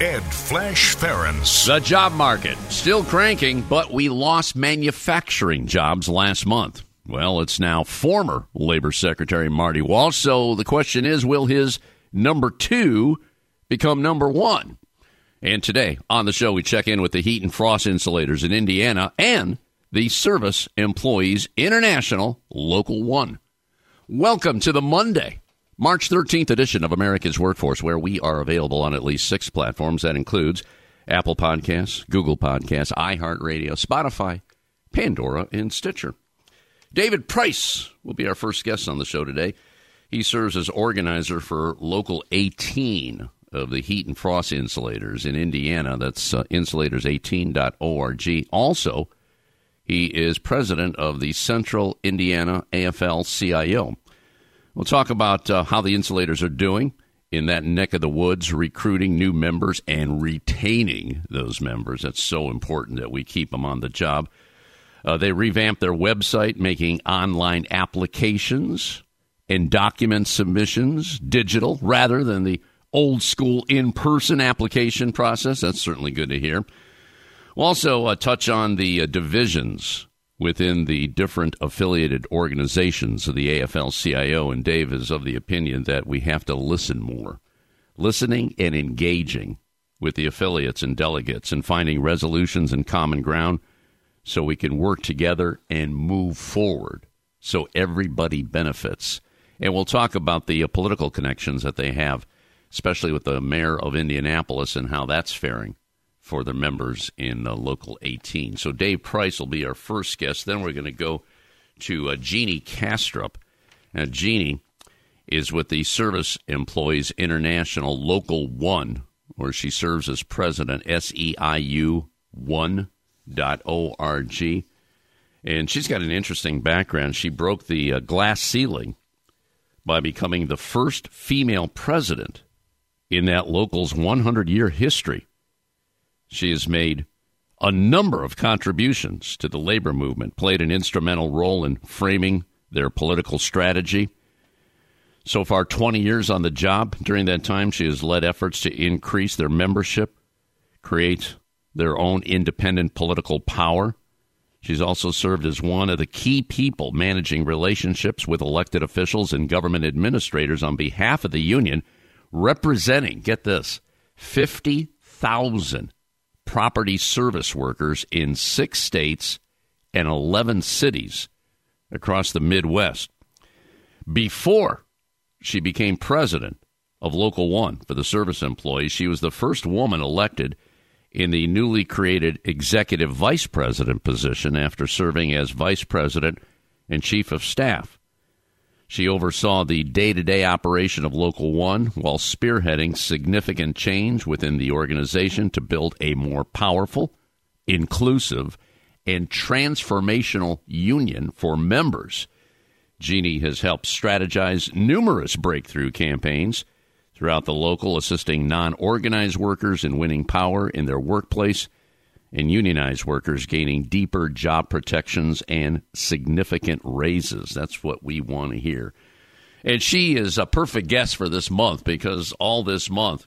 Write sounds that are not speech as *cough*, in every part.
Ed Flash Ferenc. The job market still cranking, but we lost manufacturing jobs last month. Well, it's now former Labor Secretary Marty Walsh. So the question is will his number two become number one? And today on the show, we check in with the heat and frost insulators in Indiana and the Service Employees International Local 1. Welcome to the Monday March 13th edition of America's Workforce, where we are available on at least six platforms. That includes Apple Podcasts, Google Podcasts, iHeartRadio, Spotify, Pandora, and Stitcher. David Price will be our first guest on the show today. He serves as organizer for Local 18 of the Heat and Frost Insulators in Indiana. That's uh, insulators18.org. Also, he is president of the Central Indiana AFL CIO. We'll talk about uh, how the insulators are doing in that neck of the woods, recruiting new members and retaining those members. That's so important that we keep them on the job. Uh, they revamped their website, making online applications and document submissions digital rather than the old school in person application process. That's certainly good to hear. We'll also uh, touch on the uh, divisions within the different affiliated organizations of the AFL CIO, and Dave is of the opinion that we have to listen more. Listening and engaging with the affiliates and delegates and finding resolutions and common ground so we can work together and move forward so everybody benefits. And we'll talk about the uh, political connections that they have, especially with the mayor of Indianapolis and how that's faring for the members in uh, Local 18. So Dave Price will be our first guest. Then we're going to go to uh, Genie Kastrup. Now, Genie is with the Service Employees International Local 1, where she serves as president, SEIU 1.org. And she's got an interesting background. She broke the uh, glass ceiling by becoming the first female president in that local's 100 year history. She has made a number of contributions to the labor movement, played an instrumental role in framing their political strategy. So far, 20 years on the job. During that time, she has led efforts to increase their membership, create their own independent political power. She's also served as one of the key people managing relationships with elected officials and government administrators on behalf of the union, representing, get this, 50,000 property service workers in six states and 11 cities across the Midwest. Before she became president of Local One for the service employees, she was the first woman elected in the newly created executive vice president position after serving as vice president and chief of staff. She oversaw the day to day operation of Local One while spearheading significant change within the organization to build a more powerful, inclusive, and transformational union for members. Genie has helped strategize numerous breakthrough campaigns throughout the local, assisting non organized workers in winning power in their workplace and unionized workers gaining deeper job protections and significant raises. That's what we want to hear. And she is a perfect guest for this month because all this month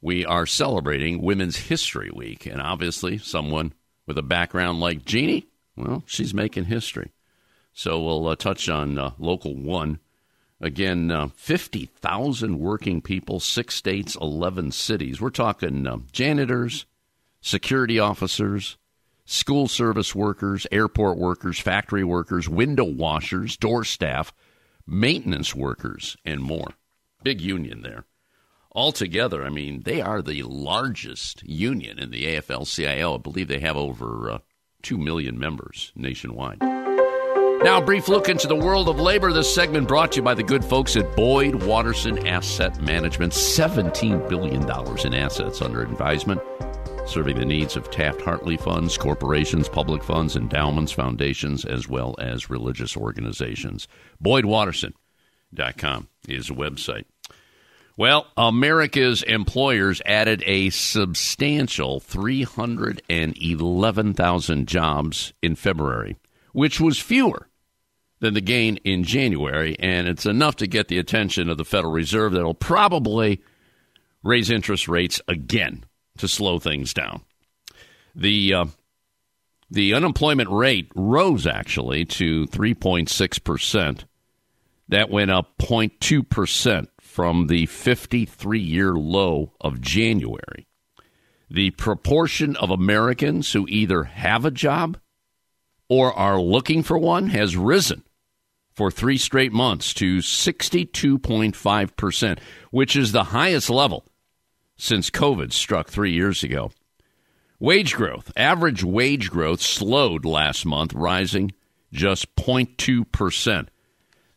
we are celebrating Women's History Week. And obviously, someone with a background like Genie, well, she's making history. So we'll uh, touch on uh, Local 1. Again, uh, 50,000 working people, six states, 11 cities. We're talking uh, janitors, security officers, school service workers, airport workers, factory workers, window washers, door staff, maintenance workers, and more. Big union there. Altogether, I mean, they are the largest union in the AFL CIO. I believe they have over uh, 2 million members nationwide. Now, a brief look into the world of labor. This segment brought to you by the good folks at Boyd Watterson Asset Management. $17 billion in assets under advisement serving the needs of Taft Hartley funds, corporations, public funds, endowments, foundations, as well as religious organizations. BoydWatterson.com is the website. Well, America's employers added a substantial 311,000 jobs in February, which was fewer than the gain in January, and it's enough to get the attention of the Federal Reserve that'll probably raise interest rates again to slow things down. The uh, the unemployment rate rose actually to 3.6 percent. That went up 0.2 percent from the 53 year low of January. The proportion of Americans who either have a job or are looking for one has risen for three straight months to 62.5%, which is the highest level since COVID struck three years ago. Wage growth, average wage growth slowed last month, rising just 0.2%.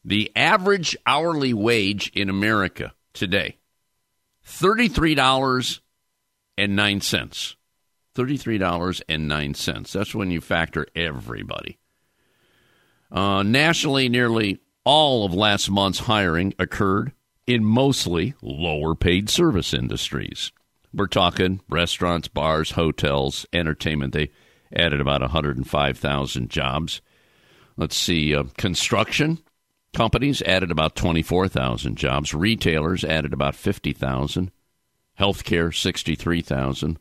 The average hourly wage in America today, $33.09. $33.09. That's when you factor everybody. Uh, nationally, nearly all of last month's hiring occurred in mostly lower paid service industries. We're talking restaurants, bars, hotels, entertainment. They added about 105,000 jobs. Let's see, uh, construction Companies added about 24,000 jobs. Retailers added about 50,000. Healthcare, 63,000.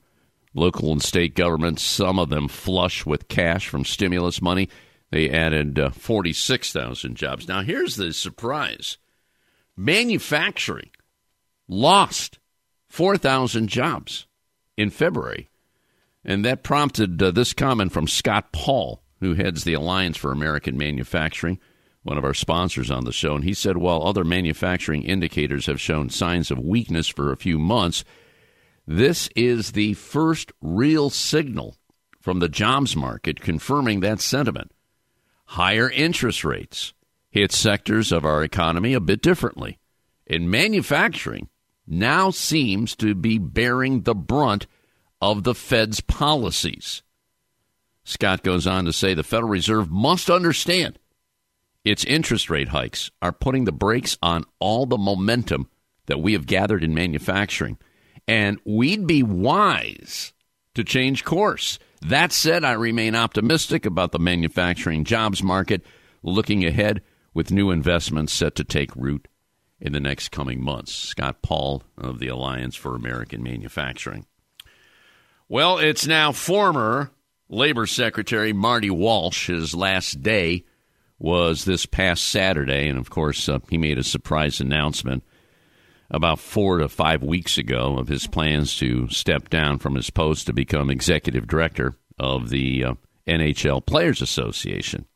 Local and state governments, some of them flush with cash from stimulus money, they added uh, 46,000 jobs. Now, here's the surprise manufacturing lost 4,000 jobs in February. And that prompted uh, this comment from Scott Paul, who heads the Alliance for American Manufacturing one of our sponsors on the show, and he said while other manufacturing indicators have shown signs of weakness for a few months, this is the first real signal from the jobs market confirming that sentiment. Higher interest rates hit sectors of our economy a bit differently, and manufacturing now seems to be bearing the brunt of the Fed's policies. Scott goes on to say the Federal Reserve must understand its interest rate hikes are putting the brakes on all the momentum that we have gathered in manufacturing. And we'd be wise to change course. That said, I remain optimistic about the manufacturing jobs market looking ahead with new investments set to take root in the next coming months. Scott Paul of the Alliance for American Manufacturing. Well, it's now former Labor Secretary Marty Walsh, his last day was this past Saturday, and of course, uh, he made a surprise announcement about four to five weeks ago of his plans to step down from his post to become executive director of the uh, NHL Players Association.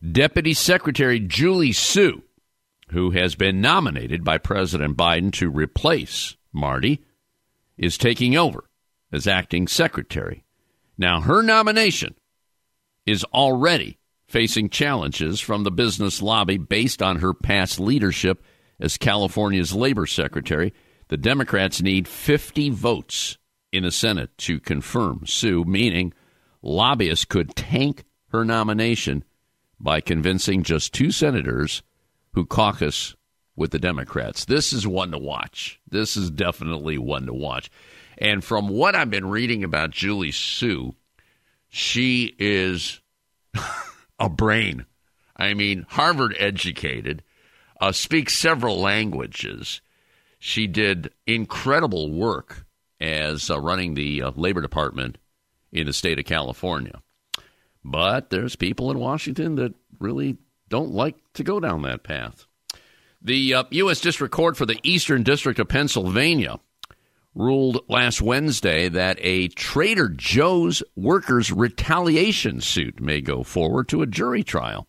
Deputy Secretary Julie Su, who has been nominated by President Biden to replace Marty, is taking over as acting secretary. Now, her nomination is already facing challenges from the business lobby based on her past leadership as California's labor secretary. The Democrats need 50 votes in the Senate to confirm Su, meaning lobbyists could tank her nomination by convincing just two senators who caucus with the Democrats. This is one to watch. This is definitely one to watch. And from what I've been reading about Julie Su, she is *laughs* a brain. I mean, Harvard educated, uh, speaks several languages. She did incredible work as uh, running the uh, labor department in the state of California. But there's people in Washington that really don't like to go down that path. The U.S. Uh, District Court for the Eastern District of Pennsylvania ruled last Wednesday that a Trader Joe's workers' retaliation suit may go forward to a jury trial.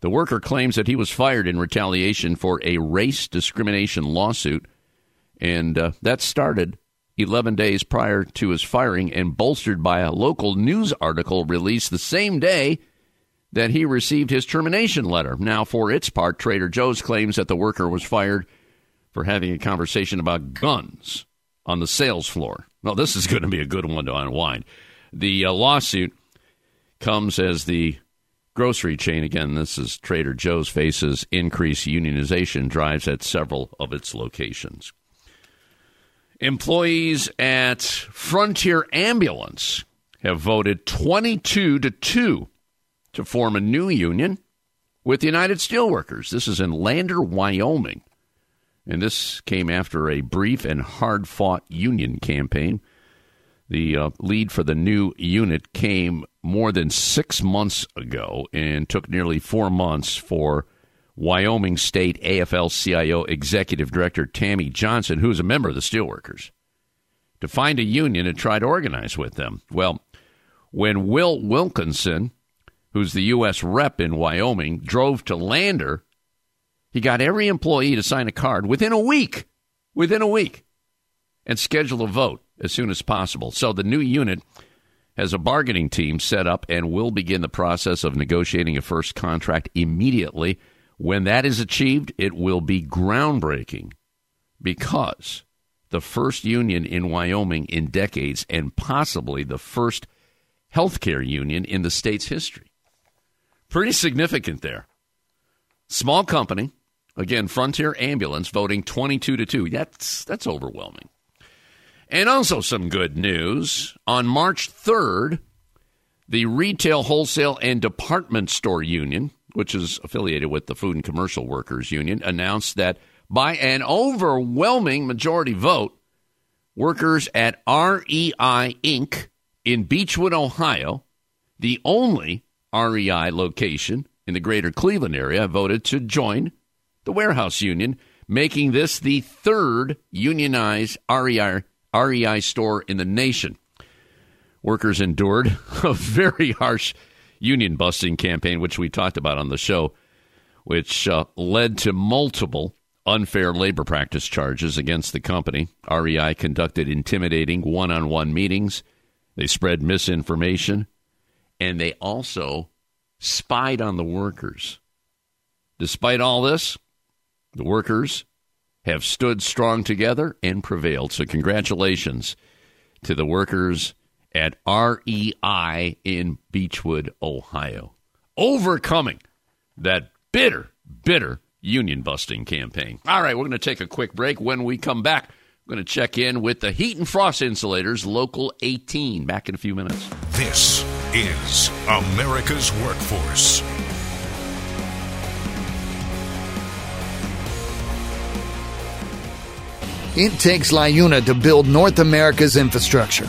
The worker claims that he was fired in retaliation for a race discrimination lawsuit, and uh, that started 11 days prior to his firing and bolstered by a local news article released the same day that he received his termination letter. Now, for its part, Trader Joe's claims that the worker was fired for having a conversation about guns on the sales floor. Well, this is *laughs* going to be a good one to unwind. The uh, lawsuit comes as the grocery chain, again, this is Trader Joe's, faces increased unionization drives at several of its locations. Employees at Frontier Ambulance have voted 22 to 2 to form a new union with the United Steelworkers. This is in Lander, Wyoming. And this came after a brief and hard fought union campaign. The uh, lead for the new unit came more than six months ago and took nearly four months for Wyoming State AFL CIO Executive Director Tammy Johnson, who is a member of the Steelworkers, to find a union and try to organize with them. Well, when Will Wilkinson, who's the U.S. rep in Wyoming, drove to Lander he got every employee to sign a card within a week, within a week, and schedule a vote as soon as possible. So the new unit has a bargaining team set up and will begin the process of negotiating a first contract immediately. When that is achieved, it will be groundbreaking because the first union in Wyoming in decades and possibly the first healthcare union in the state's history. Pretty significant there. Small company, Again, Frontier Ambulance voting 22 to 2. That's that's overwhelming. And also some good news. On March 3rd, the Retail, Wholesale and Department Store Union, which is affiliated with the Food and Commercial Workers Union, announced that by an overwhelming majority vote, workers at REI Inc. in Beachwood, Ohio, the only REI location in the greater Cleveland area, voted to join the warehouse union, making this the third unionized REI, REI store in the nation. Workers endured *laughs* a very harsh union busting campaign, which we talked about on the show, which uh, led to multiple unfair labor practice charges against the company. REI conducted intimidating one on one meetings, they spread misinformation, and they also spied on the workers. Despite all this, the workers have stood strong together and prevailed. So, congratulations to the workers at REI in Beachwood, Ohio, overcoming that bitter, bitter union busting campaign. All right, we're going to take a quick break. When we come back, we're going to check in with the Heat and Frost Insulators Local 18. Back in a few minutes. This is America's Workforce. It takes LiUNA to build North America's infrastructure.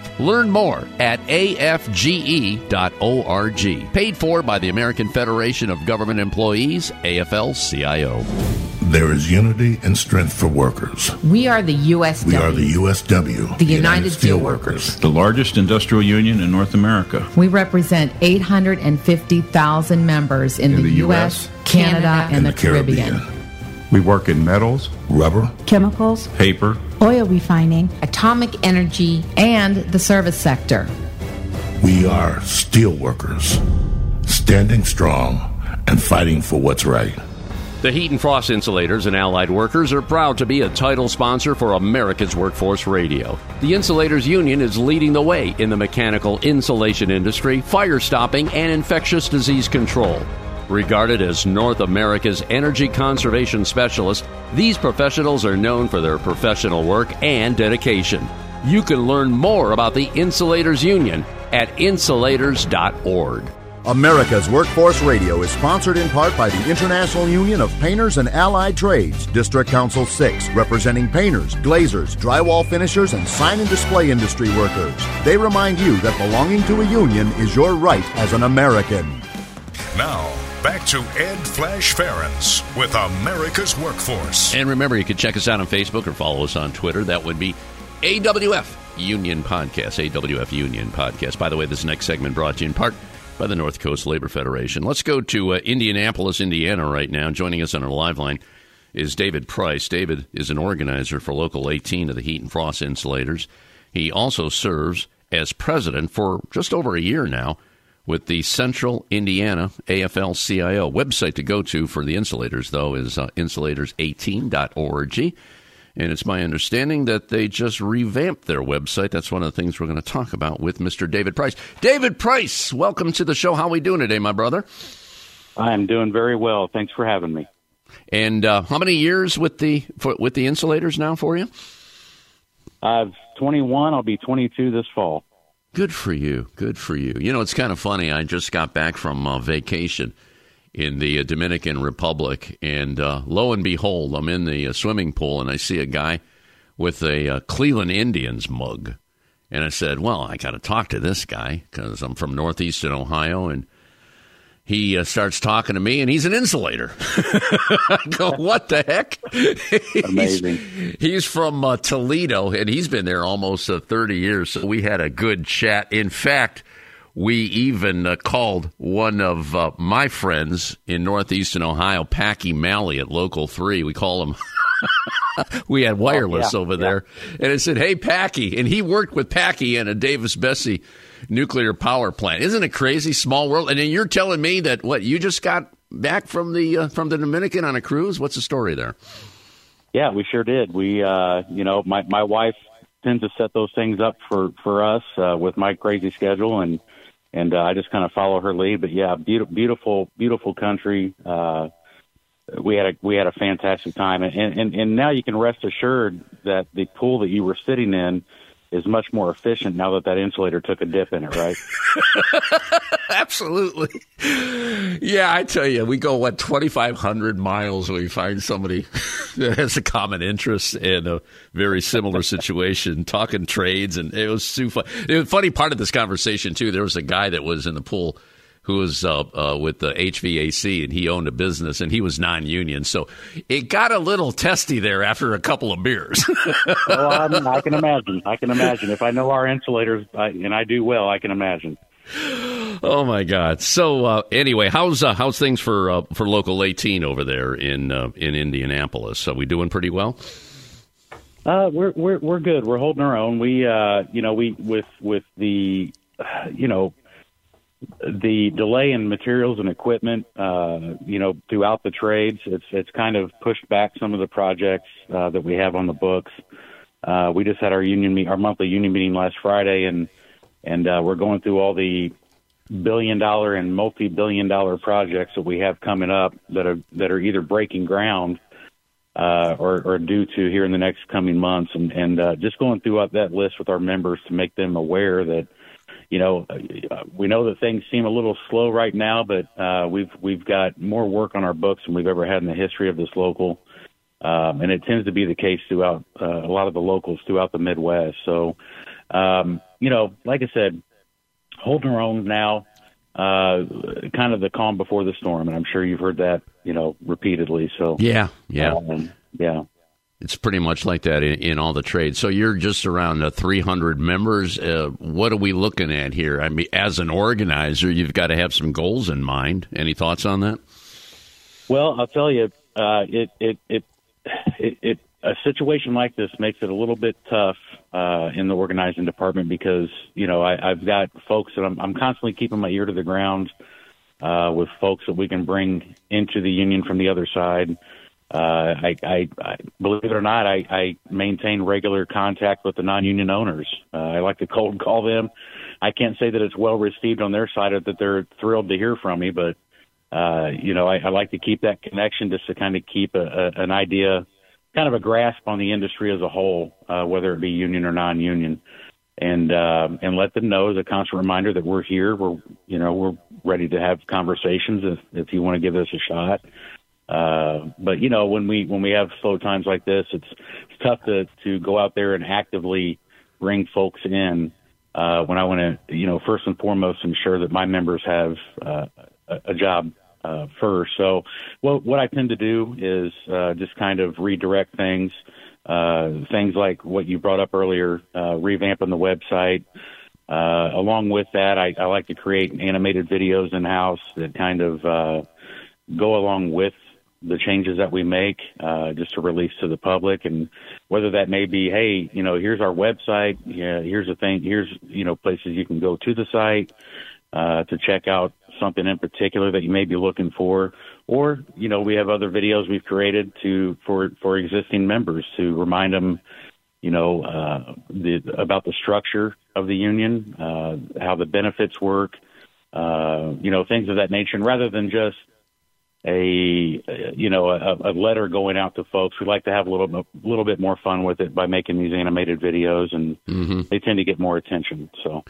Learn more at afge.org. Paid for by the American Federation of Government Employees, AFL CIO. There is unity and strength for workers. We are the USW. We are the USW. The United, Steelworkers. The largest industrial union in North America. We represent 850,000 members in, in the, the, U.S., Canada, Canada and, and, the, the Caribbean. Caribbean. We work in metals, rubber, chemicals, paper, oil refining, atomic energy, and the service sector. We are steel workers, standing strong and fighting for what's right. The Heat and Frost Insulators and Allied Workers are proud to be a title sponsor for America's Workforce Radio. The Insulators Union is leading the way in the mechanical insulation industry, fire stopping, and infectious disease control. Regarded as North America's energy conservation specialist, these professionals are known for their professional work and dedication. You can learn more about the Insulators Union at insulators.org. America's Workforce Radio is sponsored in part by the International Union of Painters and Allied Trades, District Council 6, representing painters, glazers, drywall finishers, and sign and display industry workers. They remind you that belonging to a union is your right as an American. Now, back to Ed Flash Ferenc with America's Workforce. And remember, you can check us out on Facebook or follow us on Twitter. That would be AWF Union Podcast. AWF Union Podcast. By the way, this next segment brought to you in part by the North Coast Labor Federation. Let's go to uh, Indianapolis, Indiana, right now. Joining us on our live line is David Price. David is an organizer for Local 18 of the Heat and Frost Insulators. He also serves as president for just over a year now with the Central Indiana AFL CIO. Website to go to for the insulators, though, is uh, insulators18.org. And it's my understanding that they just revamped their website. That's one of the things we're going to talk about with Mr. David Price. David Price, welcome to the show. How are we doing today, my brother? I'm doing very well. Thanks for having me. And uh, how many years with the for, with the insulators now for you? I've 21. I'll be 22 this fall. Good for you. Good for you. You know, it's kind of funny. I just got back from uh, vacation in the uh, Dominican Republic, and uh, lo and behold, I'm in the uh, swimming pool and I see a guy with a uh, Cleveland Indians mug. And I said, Well, I got to talk to this guy because I'm from Northeastern Ohio. And he uh, starts talking to me, and he's an insulator. *laughs* I go, What the heck? *laughs* Amazing. he's, he's from uh, Toledo, and he's been there almost 30 years. So we had a good chat. In fact, we even uh, called one of uh, my friends in northeastern Ohio, Packy Malley at Local 3. We call him. *laughs* we had wireless oh, yeah, over yeah. there. And I said, Hey, Packy. And he worked with Packy and a Davis Besse nuclear power plant. Isn't it crazy? Small world. And then you're telling me that what you just got back from the uh, from the Dominican on a cruise? What's the story there? Yeah, we sure did. We, uh, you know, my my wife tends to set those things up for for us uh, with my crazy schedule, and and uh, I just kind of follow her lead. But yeah, beautiful, beautiful, beautiful country. Uh, we had a we had a fantastic time, and, and and now you can rest assured that the pool that you were sitting in is much more efficient now that that insulator took a dip in it, right? *laughs* Absolutely. Yeah, I tell you, we go what twenty five hundred miles we find somebody *laughs* that has a common interest in a very similar situation, talking trades, and it was too fun. Funny part of this conversation too, there was a guy that was in the pool who was uh, uh, with the HVAC and he owned a business and he was non-union. So it got a little testy there after a couple of beers. *laughs* well, I, I, can imagine. I can imagine. If I know our insulators I, and I do well, I can imagine. Oh my God! So uh, anyway, how's uh, how's things for uh, for local eighteen over there in uh, in Indianapolis? Are we doing pretty well? Uh, we're we're we're good. We're holding our own. We uh, you know we with with the you know the delay in materials and equipment, uh, you know, throughout the trades, it's it's kind of pushed back some of the projects uh, that we have on the books. Uh, we just had our union meet, our monthly union meeting last Friday, and and uh, we're going through all the billion dollar and multi billion dollar projects that we have coming up that are that are either breaking ground uh, or, or due to here in the next coming months, and and uh, just going through up that list with our members to make them aware that you know, uh, we know that things seem a little slow right now, but uh, we've we've got more work on our books than we've ever had in the history of this local, um, and it tends to be the case throughout uh, a lot of the locals throughout the Midwest. So, um, you know, like I said, holding our own now, uh, kind of the calm before the storm, and I'm sure you've heard that, you know, repeatedly. So, yeah, yeah, um, yeah. It's pretty much like that in, in all the trades. So you're just around uh, 300 members. Uh, what are we looking at here? I mean, as an organizer, you've got to have some goals in mind. Any thoughts on that? Well, I'll tell you, uh, it, it, it, it, it, a situation like this makes it a little bit tough uh, in the organizing department because you know I, I've got folks that I'm, I'm constantly keeping my ear to the ground uh, with folks that we can bring into the union from the other side uh, I, I, I believe it or not, I, I maintain regular contact with the non-union owners. Uh, I like to cold *laughs* call them. I can't say that it's well received on their side or that they're thrilled to hear from me, but uh, you know, I, I like to keep that connection just to kind of keep a, a, an idea, kind of a grasp on the industry as a whole, uh, whether it be union or non-union. and uh, and let them know as a constant reminder that we're here. We're you know we're ready to have conversations if if you want to give us a shot. Uh, but you know when we when we have slow times like this, it's it's tough to to go out there and actively bring folks in. Uh, when I want to, you know, first and foremost, ensure that my members have uh, a, a job uh, first. So, what what I tend to do is uh, just kind of redirect things. Uh, things like what you brought up earlier, uh, revamping the website. Uh, along with that, I, I like to create animated videos in house that kind of uh, go along with the changes that we make, uh, just to release to the public, and whether that may be, hey, you know, here's our website, yeah, here's the thing, here's you know places you can go to the site uh, to check out something in particular that you may be looking for, or you know we have other videos we've created to for for existing members to remind them, you know, uh, the, about the structure of the union, uh, how the benefits work, uh, you know, things of that nature, and rather than just a you know a, a letter going out to folks. We like to have a little a little bit more fun with it by making these animated videos, and mm-hmm. they tend to get more attention. So,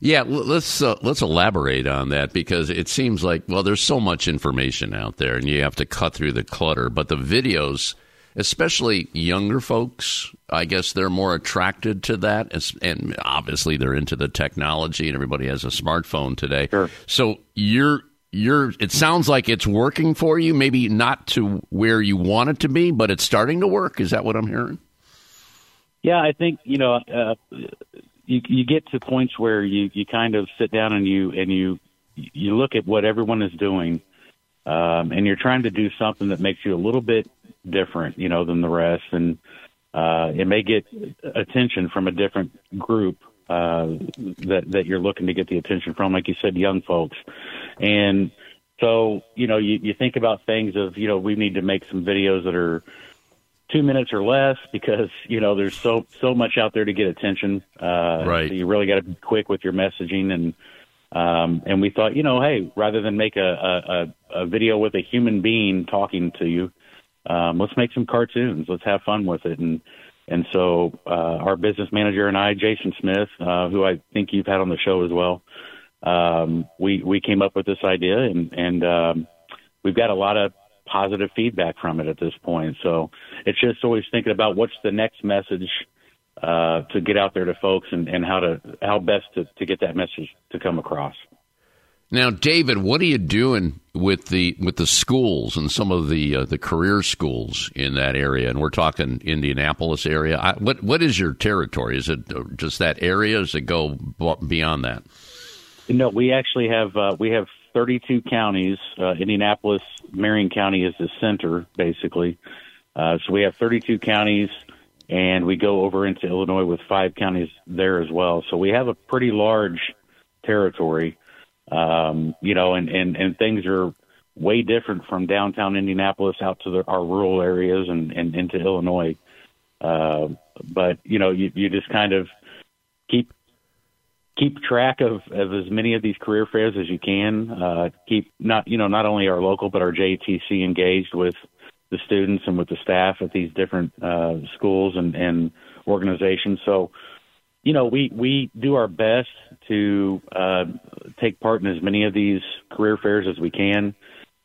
yeah, let's uh, let's elaborate on that because it seems like well, there's so much information out there, and you have to cut through the clutter. But the videos, especially younger folks, I guess they're more attracted to that, and obviously they're into the technology, and everybody has a smartphone today. Sure. So you're you're it sounds like it's working for you maybe not to where you want it to be but it's starting to work. Is that what i'm hearing? Yeah i think you know uh, you you get to points where you you kind of sit down and you and you you look at what everyone is doing um, and you're trying to do something that makes you a little bit different you know than the rest. And uh, it may get attention from a different group uh, that that you're looking to get the attention from, like you said, young folks. And so, you know, you, you think about things of, you know, we need to make some videos that are two minutes or less because you know there's so so much out there to get attention. Uh, right. So you really got to be quick with your messaging and. Um, and we thought, you know, hey, rather than make a, a, a video with a human being talking to you, um, let's make some cartoons. Let's have fun with it. And and so uh, our business manager and I, Jason Smith, uh, who I think you've had on the show as well, um, we we came up with this idea, and and um, we've got a lot of positive feedback from it at this point. So it's just always thinking about what's the next message uh, to get out there to folks, and, and how to how best to, to get that message to come across. Now, David, what are you doing with the with the schools and some of the uh, the career schools in that area? And we're talking Indianapolis area. I, what what is your territory? Is it just that area? Does it go beyond that? No, we actually have uh, we have 32 counties. Uh, Indianapolis, Marion County is the center, basically. Uh, so we have 32 counties, and we go over into Illinois with five counties there as well. So we have a pretty large territory um, you know, and, and, and things are way different from downtown Indianapolis out to the, our rural areas and, and into Illinois. Uh, but you know, you, you just kind of keep track of, of as many of these career fairs as you can. Uh, keep not you know not only our local but our JTC engaged with the students and with the staff at these different uh, schools and, and organizations. So you know, we we do our best to uh, take part in as many of these career fairs as we can.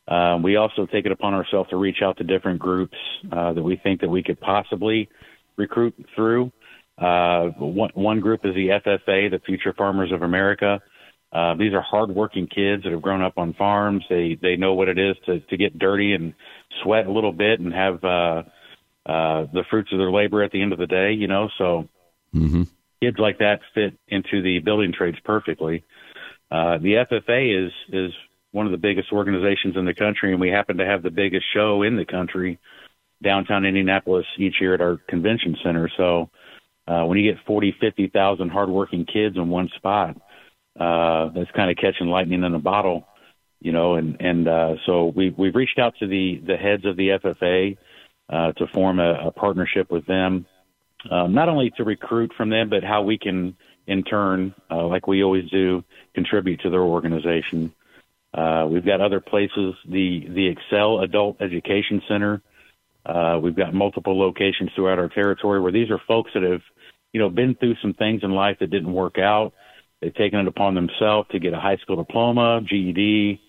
Uh, we also take it upon ourselves to reach out to different groups uh, that we think that we could possibly recruit through. Uh, one, one group is the FFA, the Future Farmers of America. Uh, these are hardworking kids that have grown up on farms. They they know what it is to to get dirty and sweat a little bit and have uh, uh, the fruits of their labor at the end of the day. You know, so. Mm-hmm kids like that fit into the building trades perfectly. Uh, the FFA is is one of the biggest organizations in the country, and we happen to have the biggest show in the country downtown Indianapolis each year at our convention center. So uh, when you get 40, 50,000 hardworking kids in one spot, uh, that's kind of catching lightning in a bottle, you know. And and uh, so we we've reached out to the the heads of the FFA uh, to form a, a partnership with them um, not only to recruit from them, but how we can, in turn, uh, like we always do, contribute to their organization. Uh, we've got other places, the the Excel Adult Education Center. Uh, we've got multiple locations throughout our territory where these are folks that have you know, been through some things in life that didn't work out. They've taken it upon themselves to get a high school diploma, GED,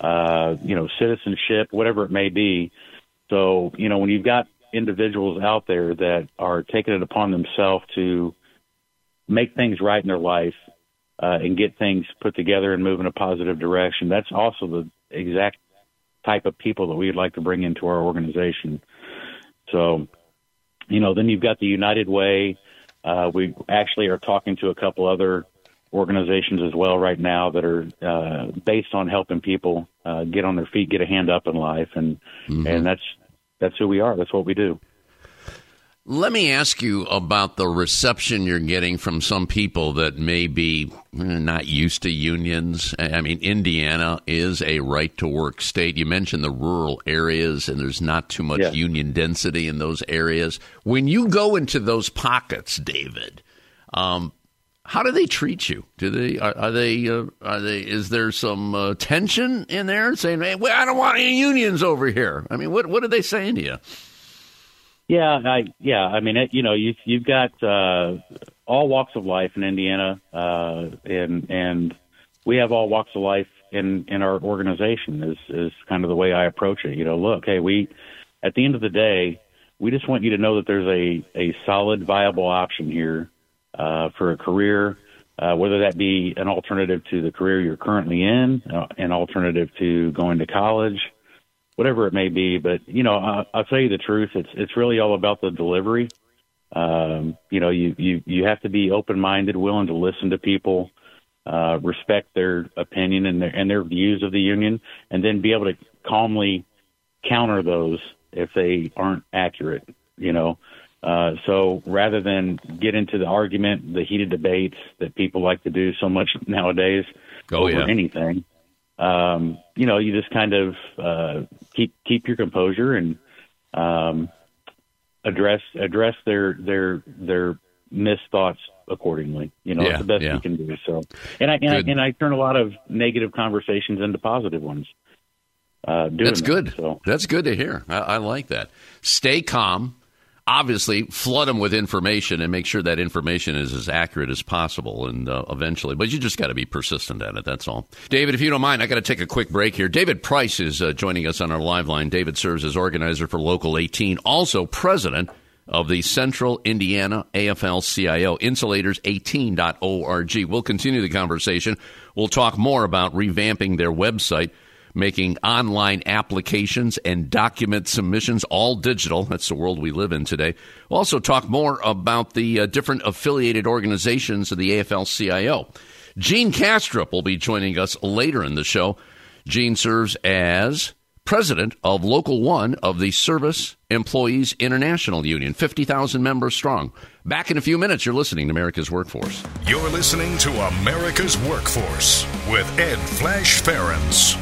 uh, you know, citizenship, whatever it may be. So, you know, when you've got individuals out there that are taking it upon themselves to make things right in their life uh, and get things put together and move in a positive direction, that's also the exact type of people that we'd like to bring into our organization. So, you know, then you've got the United Way. Uh, we actually are talking to a couple other organizations as well right now that are uh, based on helping people uh, get on their feet, get a hand up in life, and mm-hmm. and that's that's who we are. That's what we do. Let me ask you about the reception you're getting from some people that may be eh, not used to unions. I mean, Indiana is a right to work state. You mentioned the rural areas, and there's not too much yeah. union density in those areas. When you go into those pockets, David, um, how do they treat you? Do they are, are they uh, are they? Is there some uh, tension in there saying, "Hey, well, I don't want any unions over here"? I mean, what what are they saying to you? Yeah, I yeah, I mean, it, you know, you've you've got uh, all walks of life in Indiana, uh, and and we have all walks of life in in our organization. Is is kind of the way I approach it. You know, look, hey, we at the end of the day, we just want you to know that there's a a solid, viable option here uh, for a career, uh, whether that be an alternative to the career you're currently in, uh, an alternative to going to college, whatever it may be. But you know, I, I'll tell you the truth. It's it's really all about the delivery. Um, you know, you you you have to be open minded, willing to listen to people, uh, respect their opinion and their and their views of the union, and then be able to calmly counter those if they aren't accurate. You know, uh, so rather than get into the argument, the heated debates that people like to do so much *laughs* nowadays oh, over yeah. anything, um, you know, you just kind of uh, keep keep your composure and um, address address their their their missed thoughts accordingly. You know, yeah, it's the best yeah. you can do. So, and I and I, and I turn a lot of negative conversations into positive ones. Uh, That's that, good. So. That's good to hear. I, I like that. Stay calm obviously flood them with information and make sure that information is as accurate as possible and uh, eventually but you just got to be persistent at it that's all david if you don't mind i got to take a quick break here david price is uh, joining us on our live line david serves as organizer for local 18 also president of the Central Indiana AFL CIO, insulators18.org. We'll continue the conversation. We'll talk more about revamping their website making online applications and document submissions all digital. That's the world we live in today. We'll also talk more about the uh, different affiliated organizations of the AFL CIO. Gene Kastrup will be joining us later in the show. Gene serves as president of Local 1 of the Service Employees International Union, 50,000 members strong. Back in a few minutes, you're listening to America's Workforce. You're listening to America's Workforce with Ed Flash Ferenc.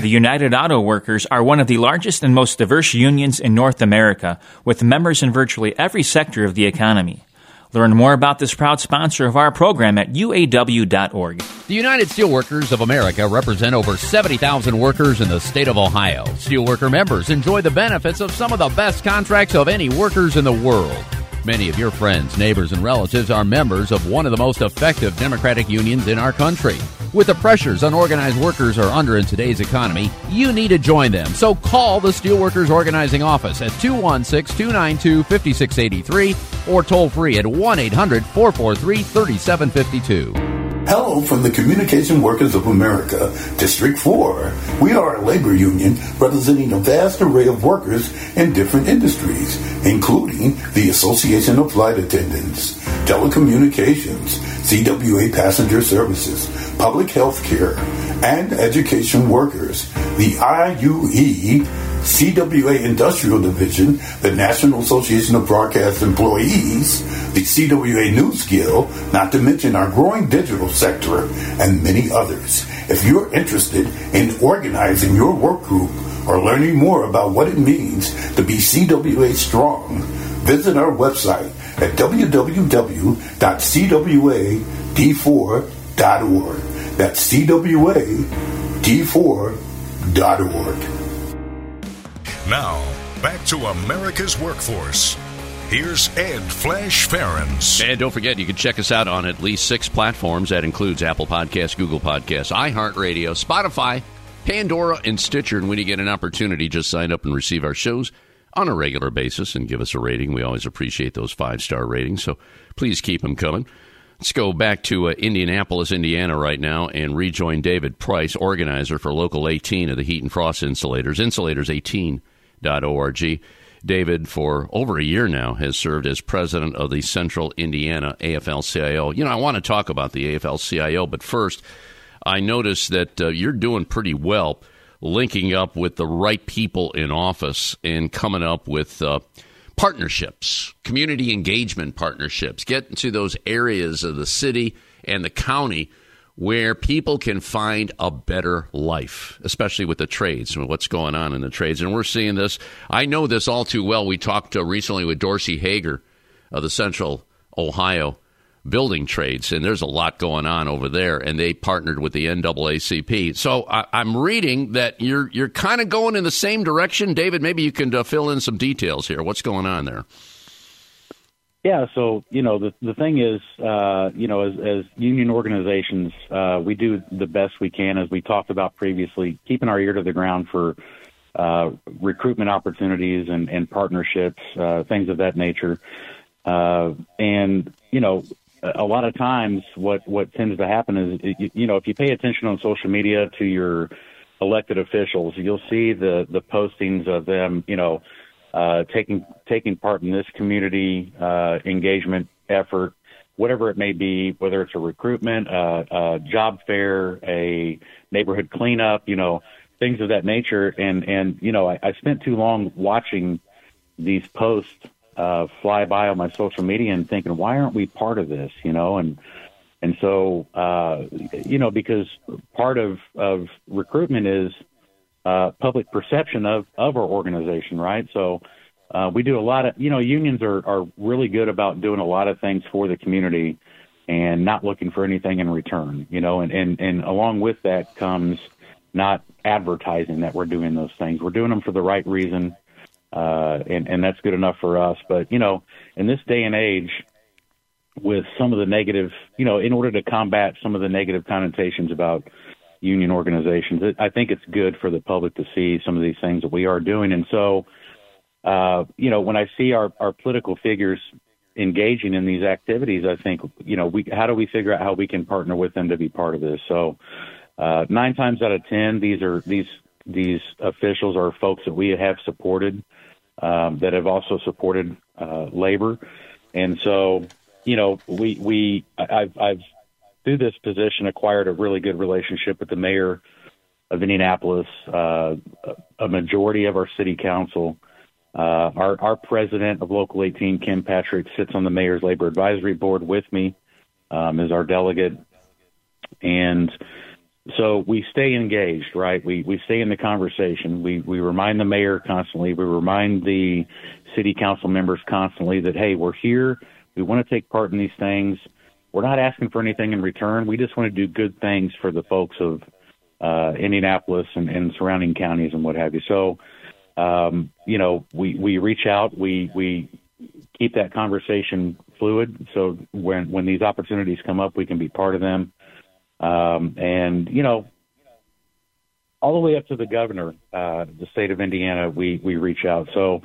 the United Auto Workers are one of the largest and most diverse unions in North America, with members in virtually every sector of the economy. Learn more about this proud sponsor of our program at uaw.org. The United Steelworkers of America represent over 70,000 workers in the state of Ohio. Steelworker members enjoy the benefits of some of the best contracts of any workers in the world. Many of your friends, neighbors, and relatives are members of one of the most effective Democratic unions in our country. With the pressures unorganized workers are under in today's economy, you need to join them. So call the Steelworkers Organizing Office at 216 292 5683 or toll free at 1 800 443 3752. Hello from the Communication Workers of America, District 4. We are a labor union representing a vast array of workers in different industries, including the Association of Flight Attendants, Telecommunications, CWA Passenger Services, Public Health Care, and Education Workers. The IUE CWA Industrial Division, the National Association of Broadcast Employees, the CWA News Guild, not to mention our growing digital sector, and many others. If you're interested in organizing your work group or learning more about what it means to be CWA strong, visit our website at www.cwad4.org. That's cwad4.org. Now, back to America's Workforce. Here's Ed Flash Ferenc. And don't forget, you can check us out on at least six platforms. That includes Apple Podcasts, Google Podcasts, iHeartRadio, Spotify, Pandora, and Stitcher. And when you get an opportunity, just sign up and receive our shows on a regular basis and give us a rating. We always appreciate those five star ratings, so please keep them coming. Let's go back to uh, Indianapolis, Indiana, right now and rejoin David Price, organizer for Local 18 of the Heat and Frost Insulators, Insulators18 org. David, for over a year now, has served as president of the Central Indiana AFL CIO. You know, I want to talk about the AFL CIO, but first, I noticed that uh, you're doing pretty well linking up with the right people in office and coming up with uh, partnerships, community engagement partnerships, get into those areas of the city and the county where people can find a better life, especially with the trades and what's going on in the trades. And we're seeing this. I know this all too well. We talked uh, recently with Dorsey Hager of the Central Ohio building trades, and there's a lot going on over there. And they partnered with the NAACP. So I, am reading that you're you're kind of going in the same direction, David. Maybe you can uh, fill in some details here. What's going on there? Yeah, so you know the the thing is, uh, you know, as, as union organizations, uh, we do the best we can, as we talked about previously, keeping our ear to the ground for uh, recruitment opportunities and, and partnerships, uh, things of that nature. Uh, and you know, a lot of times, what what tends to happen is, you, you know, if you pay attention on social media to your elected officials, you'll see the the postings of them, you know uh, taking taking part in this community uh, engagement effort, whatever it may be, whether it's a recruitment, uh, a job fair, a neighborhood cleanup, you know, things of that nature. And and you know, I, I spent too long watching these posts uh, fly by on my social media and thinking, why aren't we part of this? You know, and and so uh, you know, because part of of recruitment is uh, public perception of of our organization, right? So uh, we do a lot of, you know, unions are are really good about doing a lot of things for the community and not looking for anything in return, you know, and and and along with that comes not advertising that we're doing those things. We're doing them for the right reason, uh, and and that's good enough for us. But you know, in this day and age, with some of the negative, you know, in order to combat some of the negative connotations about union organizations. I think it's good for the public to see some of these things that we are doing. And so, uh, you know, when I see our, our political figures engaging in these activities, I think, you know, we, how do we figure out how we can partner with them to be part of this? So, uh, nine times out of 10, these are, these, these officials are folks that we have supported, um, that have also supported, uh, labor. And so, you know, we, we, I've, I've through this position, acquired a really good relationship with the mayor of Indianapolis, uh, a majority of our city council. Uh, our, our president of Local 18, Kim Patrick, sits on the mayor's labor advisory board with me um, as our delegate. And so we stay engaged, right? We, we stay in the conversation. We, we remind the mayor constantly. We remind the city council members constantly that, hey, we're here. We want to take part in these things. We're not asking for anything in return. We just want to do good things for the folks of uh, Indianapolis and, and surrounding counties and what have you. So, um, you know, we, we reach out, we, we keep that conversation fluid. So when, when these opportunities come up, we can be part of them. Um, and, you know, all the way up to the governor, uh, the state of Indiana, we, we reach out. So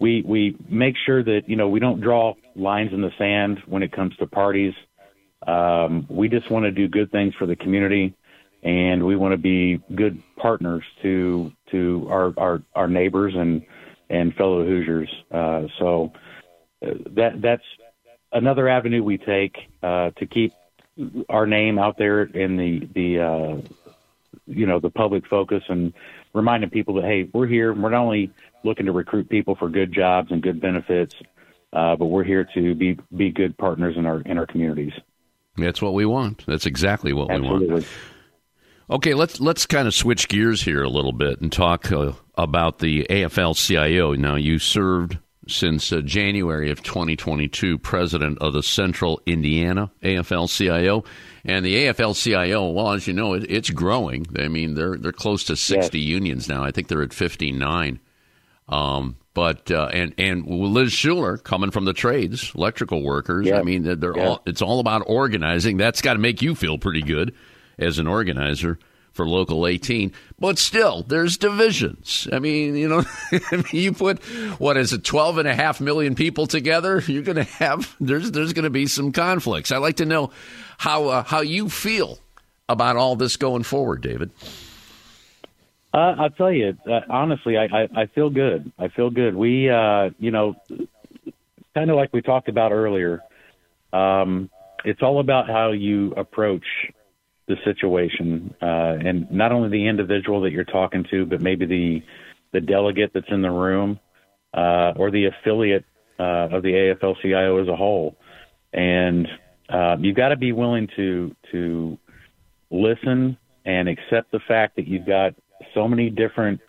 we, we make sure that, you know, we don't draw lines in the sand when it comes to parties. Um, we just want to do good things for the community, and we want to be good partners to to our our, our neighbors and and fellow Hoosiers. Uh, so uh, that that's another avenue we take uh, to keep our name out there in the the uh, you know the public focus and reminding people that hey, we're here. We're not only looking to recruit people for good jobs and good benefits, uh, but we're here to be be good partners in our in our communities. That's what we want. That's exactly what Absolutely. we want. Okay, let's let's kind of switch gears here a little bit and talk uh, about the AFL-CIO. Now, you served since uh, January of 2022 president of the Central Indiana AFL-CIO, and the AFL-CIO, well, as you know, it, it's growing. I mean, they're they're close to 60 Yes. unions now. I think they're at 59. Um, but uh, and and Liz Shuler coming from the trades, electrical workers. Yeah. I mean, they're, they're Yeah. all. It's all about organizing. That's got to make you feel pretty good as an organizer for local 18. But still, there's divisions. I mean, you know, *laughs* you put what is it, 12 and a half million people together. You're going to have there's there's going to be some conflicts. I'd like to know how uh, how you feel about all this going forward, David. Uh, I'll tell you, uh, honestly, I, I, I feel good. I feel good. We, uh, you know, kind of like we talked about earlier, um, it's all about how you approach the situation, uh, and not only the individual that you're talking to, but maybe the the delegate that's in the room, uh, or the affiliate uh, of the AFL-CIO as a whole. And uh, you've got to be willing to to listen and accept the fact that you've got so many different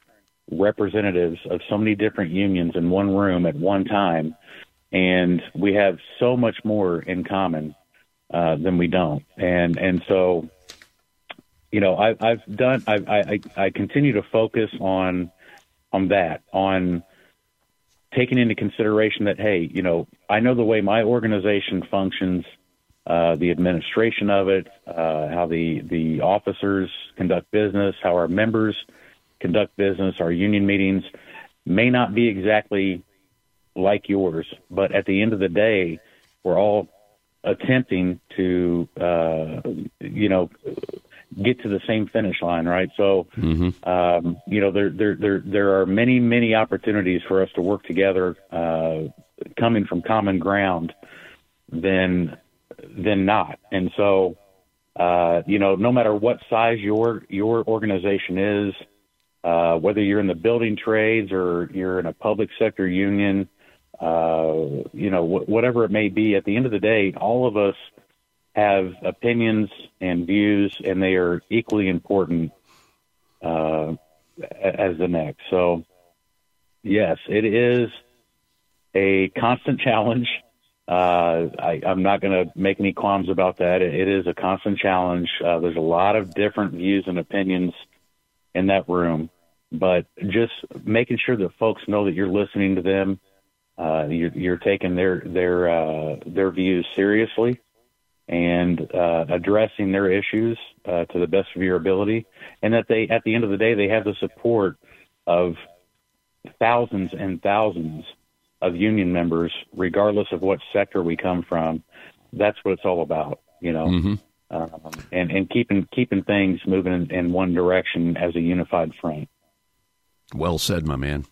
representatives of so many different unions in one room at one time, and we have so much more in common uh, than we don't. And and so, you know, I, I've done. I, I I continue to focus on on that on taking into consideration that hey, you know, I know the way my organization functions uh, the administration of it, uh, how the the officers conduct business, how our members conduct business, our union meetings may not be exactly like yours, but at the end of the day, we're all attempting to, uh, you know, get to the same finish line, right? So, um, you know, there, there, there, there are many, many opportunities for us to work together, uh, coming from common ground than, than not. And so, uh, you know, no matter what size your, your organization is, uh, whether you're in the building trades or you're in a public sector union, uh, you know, wh- whatever it may be, at the end of the day, all of us have opinions and views, and they are equally important uh, as the next. So, yes, it is a constant *laughs* challenge. Uh, I, I'm not going to make any qualms about that. It, it is a constant challenge. Uh, there's a lot of different views and opinions in that room, but just making sure that folks know that you're listening to them, uh, you're, you're taking their their uh, their views seriously, and uh, addressing their issues uh, to the best of your ability, and that they at the end of the day they have the support of thousands and thousands of union members, regardless of what sector we come from. That's what it's all about, you know. Mm-hmm. Um, and and keeping keeping things moving in, in one direction as a unified front. Well said, my man.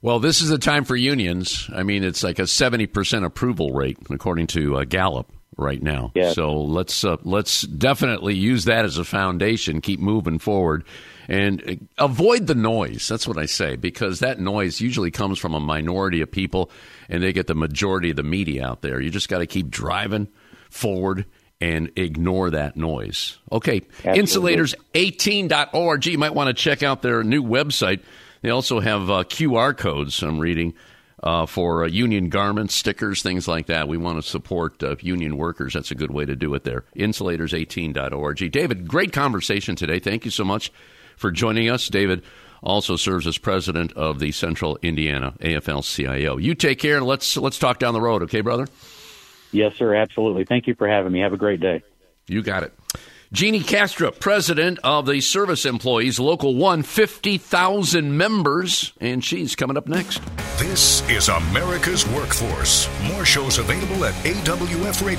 Well, this is the time for unions. I mean, it's like a seventy percent approval rate according to uh, Gallup right now. Yeah. So let's uh, let's definitely use that as a foundation. Keep moving forward, and avoid the noise. That's what I say because that noise usually comes from a minority of people, and they get the majority of the media out there. You just got to keep driving forward and ignore that noise. Okay, insulators18.org. You might want to check out their new website. They also have uh, QR codes, I'm reading, uh, for uh, union garments, stickers, things like that. We want to support uh, union workers. That's a good way to do it there. Insulators18.org. David, great conversation today. Thank you so much for joining us. David also serves as president of the Central Indiana AFL CIO. You take care and let's let's talk down the road, okay, brother? Yes, sir. Absolutely. Thank you for having me. Have a great day. You got it. Genie Kastrup, president of the Service Employees Local 1, 50,000 members, and she's coming up next. This is America's Workforce. More shows available at awfradio.com.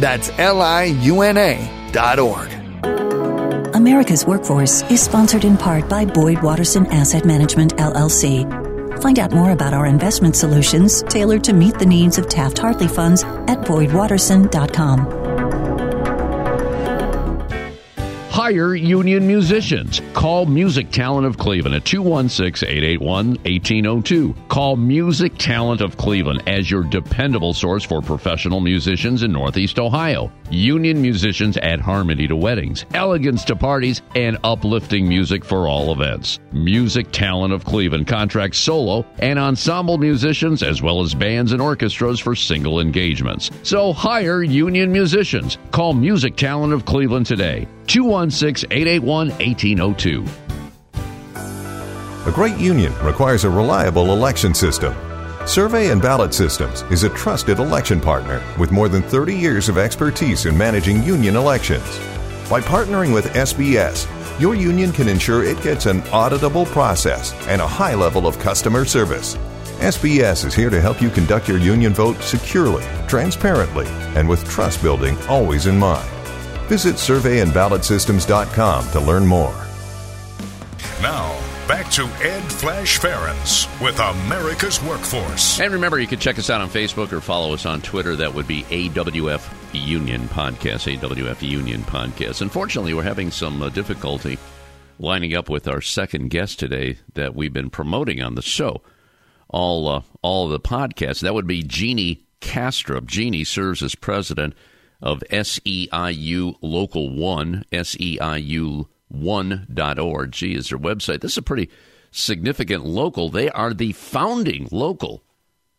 That's L I U N A dot org. America's Workforce is sponsored in part by Boyd Watterson Asset Management, LLC. Find out more about our investment solutions tailored to meet the needs of Taft Hartley funds at boydwatterson.com. Hire union musicians. Call Music Talent of Cleveland at 216 881 1802. Call Music Talent of Cleveland as your dependable source for professional musicians in Northeast Ohio. Union musicians add harmony to weddings, elegance to parties, and uplifting music for all events. Music Talent of Cleveland contracts solo and ensemble musicians as well as bands and orchestras for single engagements. So hire union musicians. Call Music Talent of Cleveland today. 216 881 1802. A great union requires a reliable election system. Survey and Ballot Systems is a trusted election partner with more than 30 years of expertise in managing union elections. By partnering with SBS, your union can ensure it gets an auditable process and a high level of customer service. SBS is here to help you conduct your union vote securely, transparently, and with trust building always in mind. Visit surveyandballotsystems.com to learn more. Now, back to Ed Flash Ferenc with America's Workforce. And remember, you can check us out on Facebook or follow us on Twitter. That would be AWF Union Podcast. AWF Union Podcast. Unfortunately, we're having some uh, difficulty lining up with our second guest today that we've been promoting on the show. All, uh, all the podcasts. That would be Genie Kastrup. Genie serves as president of SEIU Local 1, SEIU1.org is their website. This is a pretty significant local. They are the founding local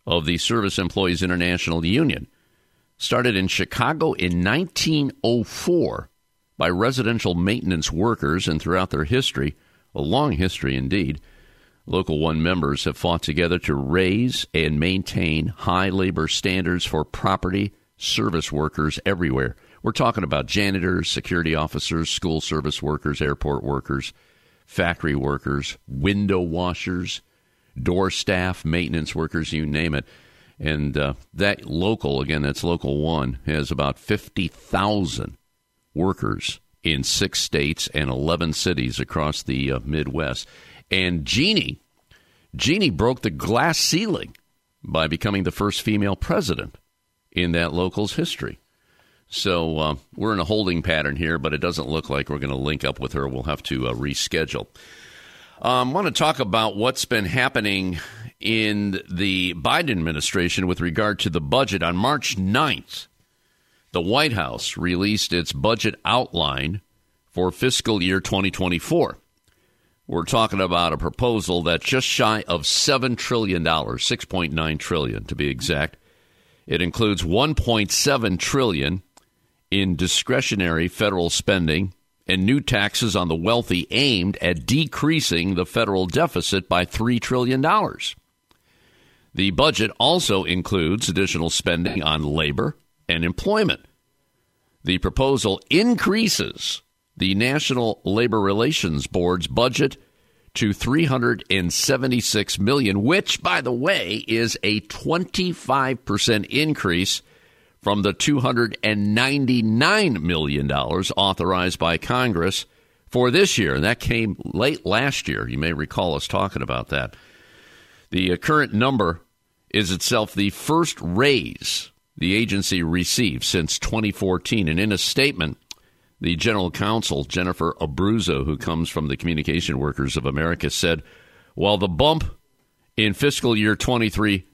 of the Service Employees International Union. Started in Chicago in 1904 by residential maintenance workers, and throughout their history, a long history indeed, Local 1 members have fought together to raise and maintain high labor standards for property service workers everywhere. We're talking about janitors, security officers, school service workers, airport workers, factory workers, window washers, door staff, maintenance workers, you name it. And uh, that local, again, that's local one, has about 50,000 workers in six states and 11 cities across the uh, Midwest. And Genie, Genie broke the glass ceiling by becoming the first female president in that local's history. So uh, we're in a holding pattern here, but it doesn't look like we're going to link up with her. We'll have to uh, reschedule. I um, want to talk about what's been happening in the Biden administration with regard to the budget. On March 9th, the White House released its budget outline for fiscal year 2024. We're talking about a proposal that's just shy of $7 trillion, 6.9 trillion to be exact. It includes 1.7 trillion in discretionary federal spending and new taxes on the wealthy aimed at decreasing the federal deficit by $3 trillion. The budget also includes additional spending on labor and employment. The proposal increases the National Labor Relations Board's budget to 376 million, which by the way is a 25% increase from the 299 million dollars authorized by Congress for this year. And that came late last year. You may recall us talking about that. The uh, current number is itself the first raise the agency received since 2014 and in a statement the general counsel, Jennifer Abruzzo, who comes from the Communication Workers of America, said while the bump in fiscal year 23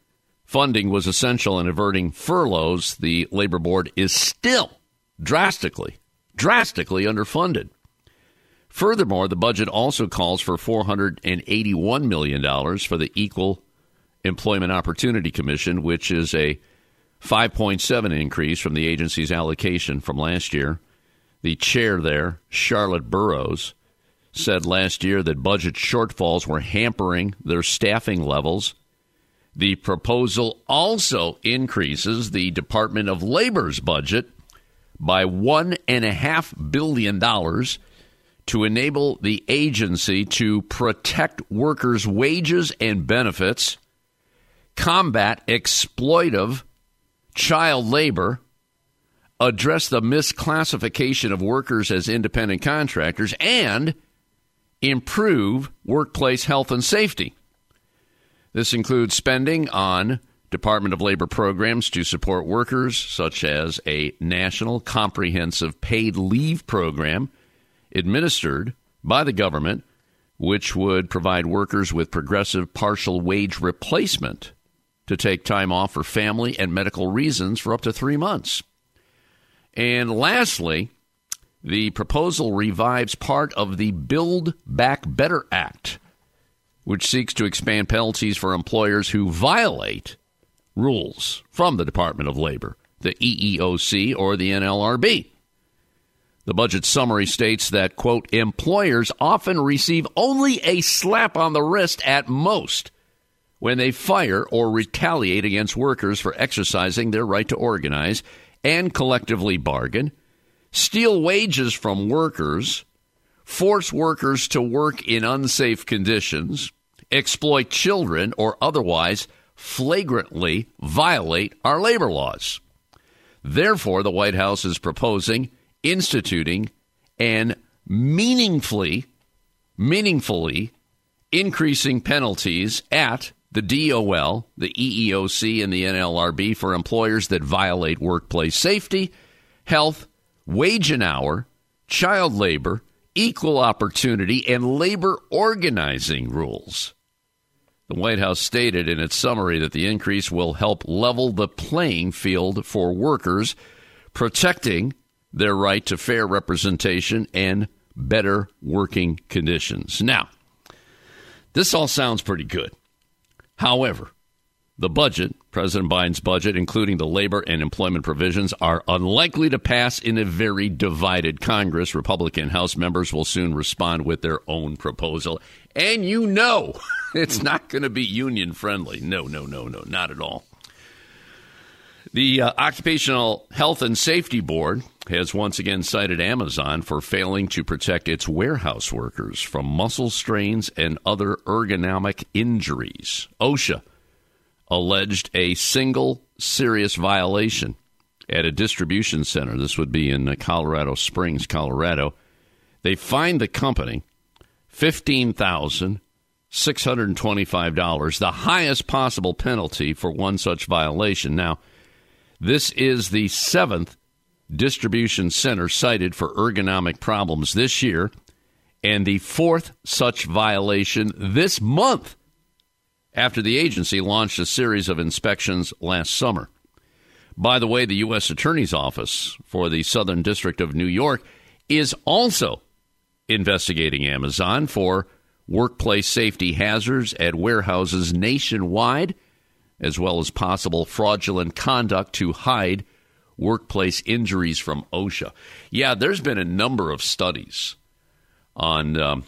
funding was essential in averting furloughs, the labor board is still drastically, drastically underfunded. Furthermore, the budget also calls for $481 million for the Equal Employment Opportunity Commission, which is a 5.7 increase from the agency's allocation from last year. The chair there, Charlotte Burrows, said last year that budget shortfalls were hampering their staffing levels. The proposal also increases the Department of Labor's budget by $1.5 billion to enable the agency to protect workers' wages and benefits, combat exploitive child labor, address the misclassification of workers as independent contractors, and improve workplace health and safety. This includes spending on Department of Labor programs to support workers, such as a national comprehensive paid leave program administered by the government, which would provide workers with progressive partial wage replacement to take time off for family and medical reasons for up to three months. And lastly, the proposal revives part of the Build Back Better Act, which seeks to expand penalties for employers who violate rules from the Department of Labor, the EEOC, or the NLRB. The budget summary states that, quote, employers often receive only a slap on the wrist at most when they fire or retaliate against workers for exercising their right to organize and collectively bargain, steal wages from workers, force workers to work in unsafe conditions, exploit children, or otherwise flagrantly violate our labor laws. Therefore, the White House is proposing instituting and meaningfully, meaningfully increasing penalties at the DOL, the EEOC, and the NLRB for employers that violate workplace safety, health, wage and hour, child labor, equal opportunity, and labor organizing rules. The White House stated in its summary that the increase will help level the playing field for workers, protecting their right to fair representation and better working conditions. Now, this all sounds pretty good. However, the budget, President Biden's budget, including the labor and employment provisions, are unlikely to pass in a very divided Congress. Republican House members will soon respond with their own proposal. And you know *laughs* it's not going to be union friendly. No, no, no, no, not at all. The uh, Occupational Health and Safety Board has once again cited Amazon for failing to protect its warehouse workers from muscle strains and other ergonomic injuries. OSHA alleged a single serious violation at a distribution center. This would be in uh, Colorado Springs, Colorado. They fined the company $15,625, the highest possible penalty for one such violation. Now, this is the seventh distribution center cited for ergonomic problems this year, and the fourth such violation this month after the agency launched a series of inspections last summer. By the way, the U.S. Attorney's Office for the Southern District of New York is also investigating Amazon for workplace safety hazards at warehouses nationwide, as well as possible fraudulent conduct to hide workplace injuries from OSHA. Yeah, there's been a number of studies on um,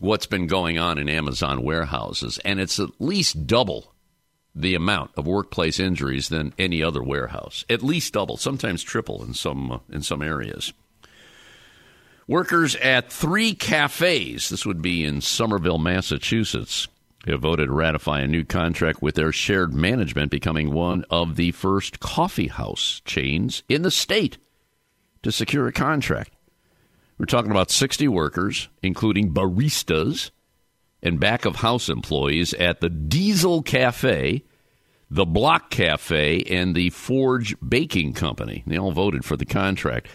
what's been going on in Amazon warehouses, and it's at least double the amount of workplace injuries than any other warehouse. At least double, sometimes triple in some uh, in some areas. Workers at three cafes, this would be in Somerville, Massachusetts, have voted to ratify a new contract with their shared management, becoming one of the first coffee house chains in the state to secure a contract. We're talking about 60 workers, including baristas and back of house employees at the Diesel Cafe, the Block Cafe, and the Forge Baking Company. They all voted for the contract.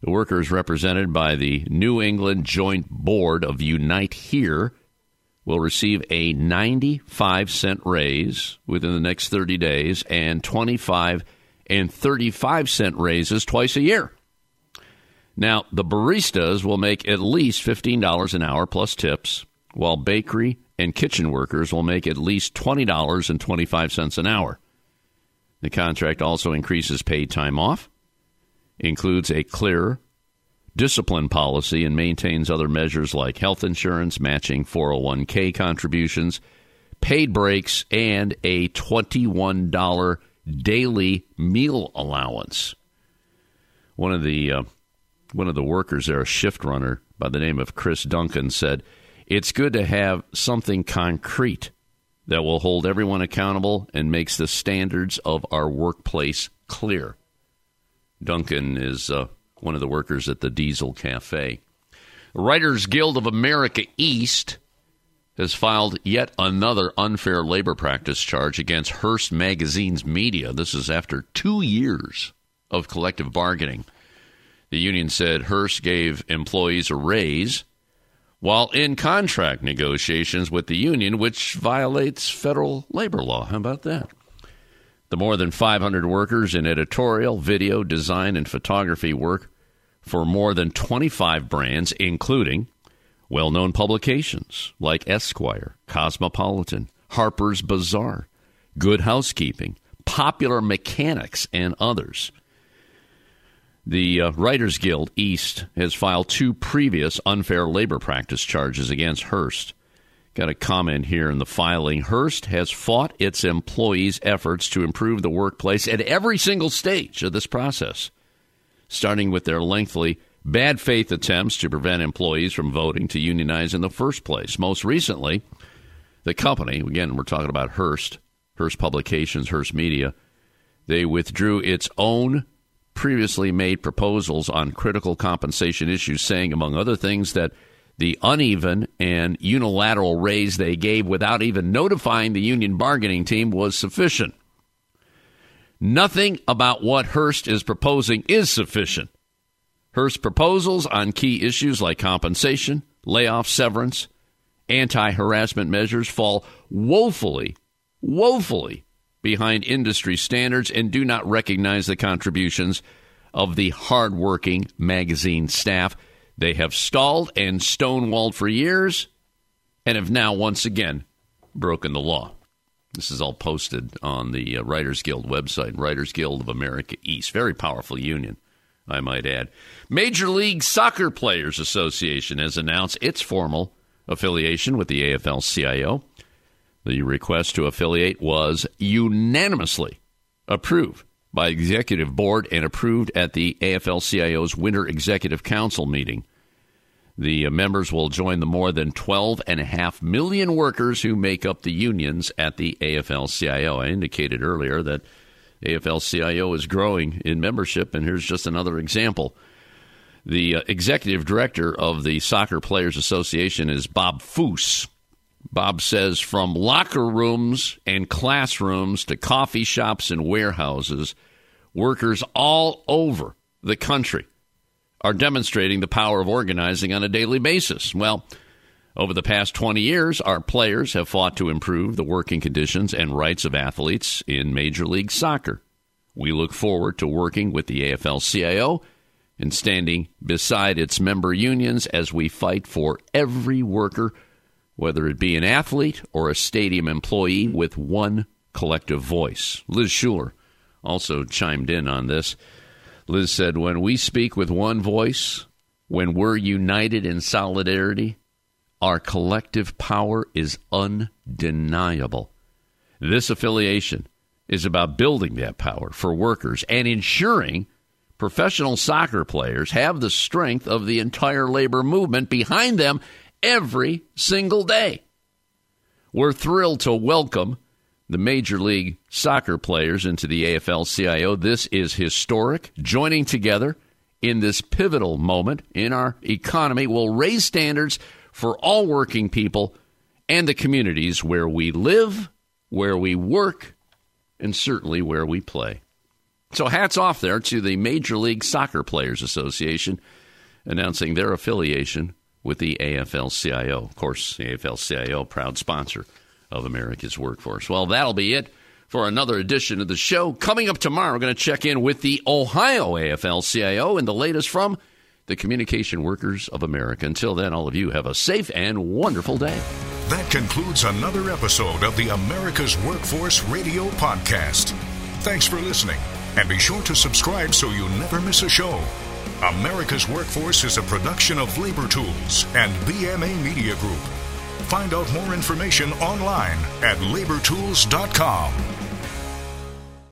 The workers, represented by the New England Joint Board of Unite Here, will receive a 95 cent raise within the next 30 days and 25 and 35 cent raises twice a year. Now, the baristas will make at least $15 an hour plus tips, while bakery and kitchen workers will make at least $20.25 an hour. The contract also increases paid time off, includes a clearer discipline policy and maintains other measures like health insurance, matching 401k contributions, paid breaks, and a $21 daily meal allowance. One of the uh, one of the workers there, a shift runner by the name of Chris Duncan, said, "It's good to have something concrete that will hold everyone accountable and makes the standards of our workplace clear." Duncan is uh, one of the workers at the Diesel Cafe. Writers Guild of America East has filed yet another unfair labor practice charge against Hearst Magazine's media. This is after two years of collective bargaining. The union said Hearst gave employees a raise while in contract negotiations with the union, which violates federal labor law. How about that? The more than 500 workers in editorial, video, design, and photography work for more than 25 brands, including well known publications like Esquire, Cosmopolitan, Harper's Bazaar, Good Housekeeping, Popular Mechanics, and others. The uh, Writers Guild East has filed two previous unfair labor practice charges against Hearst. Got a comment here in the filing. Hearst has fought its employees' efforts to improve the workplace at every single stage of this process, starting with their lengthy bad faith attempts to prevent employees from voting to unionize in the first place. Most recently, the company, again, we're talking about Hearst, Hearst Publications, Hearst Media, they withdrew its own previously made proposals on critical compensation issues, saying, among other things, that the uneven and unilateral raise they gave without even notifying the union bargaining team was sufficient. Nothing about what Hearst is proposing is sufficient. Hearst's proposals on key issues like compensation, layoff, severance, anti harassment measures fall woefully, woefully behind industry standards and do not recognize the contributions of the hardworking magazine staff they have stalled and stonewalled for years and have now once again broken the law. This is all posted on the uh, Writers Guild website, Writers Guild of America East. Very powerful union, I might add. Major League Soccer Players Association has announced its formal affiliation with the AFL CIO. The request to affiliate was unanimously approved by executive board and approved at the AFL-CIO's Winter Executive Council meeting. The uh, members will join the more than 12.5 million workers who make up the unions at the AFL-CIO. I indicated earlier that AFL-CIO is growing in membership, and here's just another example. The uh, executive director of the Soccer Players Association is Bob Foose. Bob says from locker rooms and classrooms to coffee shops and warehouses, workers all over the country are demonstrating the power of organizing on a daily basis. Well, over the past 20 years, our players have fought to improve the working conditions and rights of athletes in Major League Soccer. We look forward to working with the AFL CIO and standing beside its member unions as we fight for every worker whether it be an athlete or a stadium employee, with one collective voice. Liz Shuler also chimed in on this. Liz said, When we speak with one voice, when we're united in solidarity, our collective power is undeniable. This affiliation is about building that power for workers and ensuring professional soccer players have the strength of the entire labor movement behind them every single day. We're thrilled to welcome the Major League Soccer players into the AFL CIO. This is historic. Joining together in this pivotal moment in our economy will raise standards for all working people and the communities where we live, where we work, and certainly where we play. So, hats off there to the Major League Soccer Players Association announcing their affiliation with the AFL CIO. Of course, the AFL CIO, proud sponsor of America's Workforce. Well, that'll be it for another edition of the show. Coming up tomorrow, we're going to check in with the Ohio AFL CIO and the latest from the Communication Workers of America. Until then, all of you have a safe and wonderful day. That concludes another episode of the America's Workforce Radio Podcast. Thanks for listening, and be sure to subscribe so you never miss a show. America's Workforce is a production of Labor Tools and BMA Media Group. Find out more information online at labortools.com.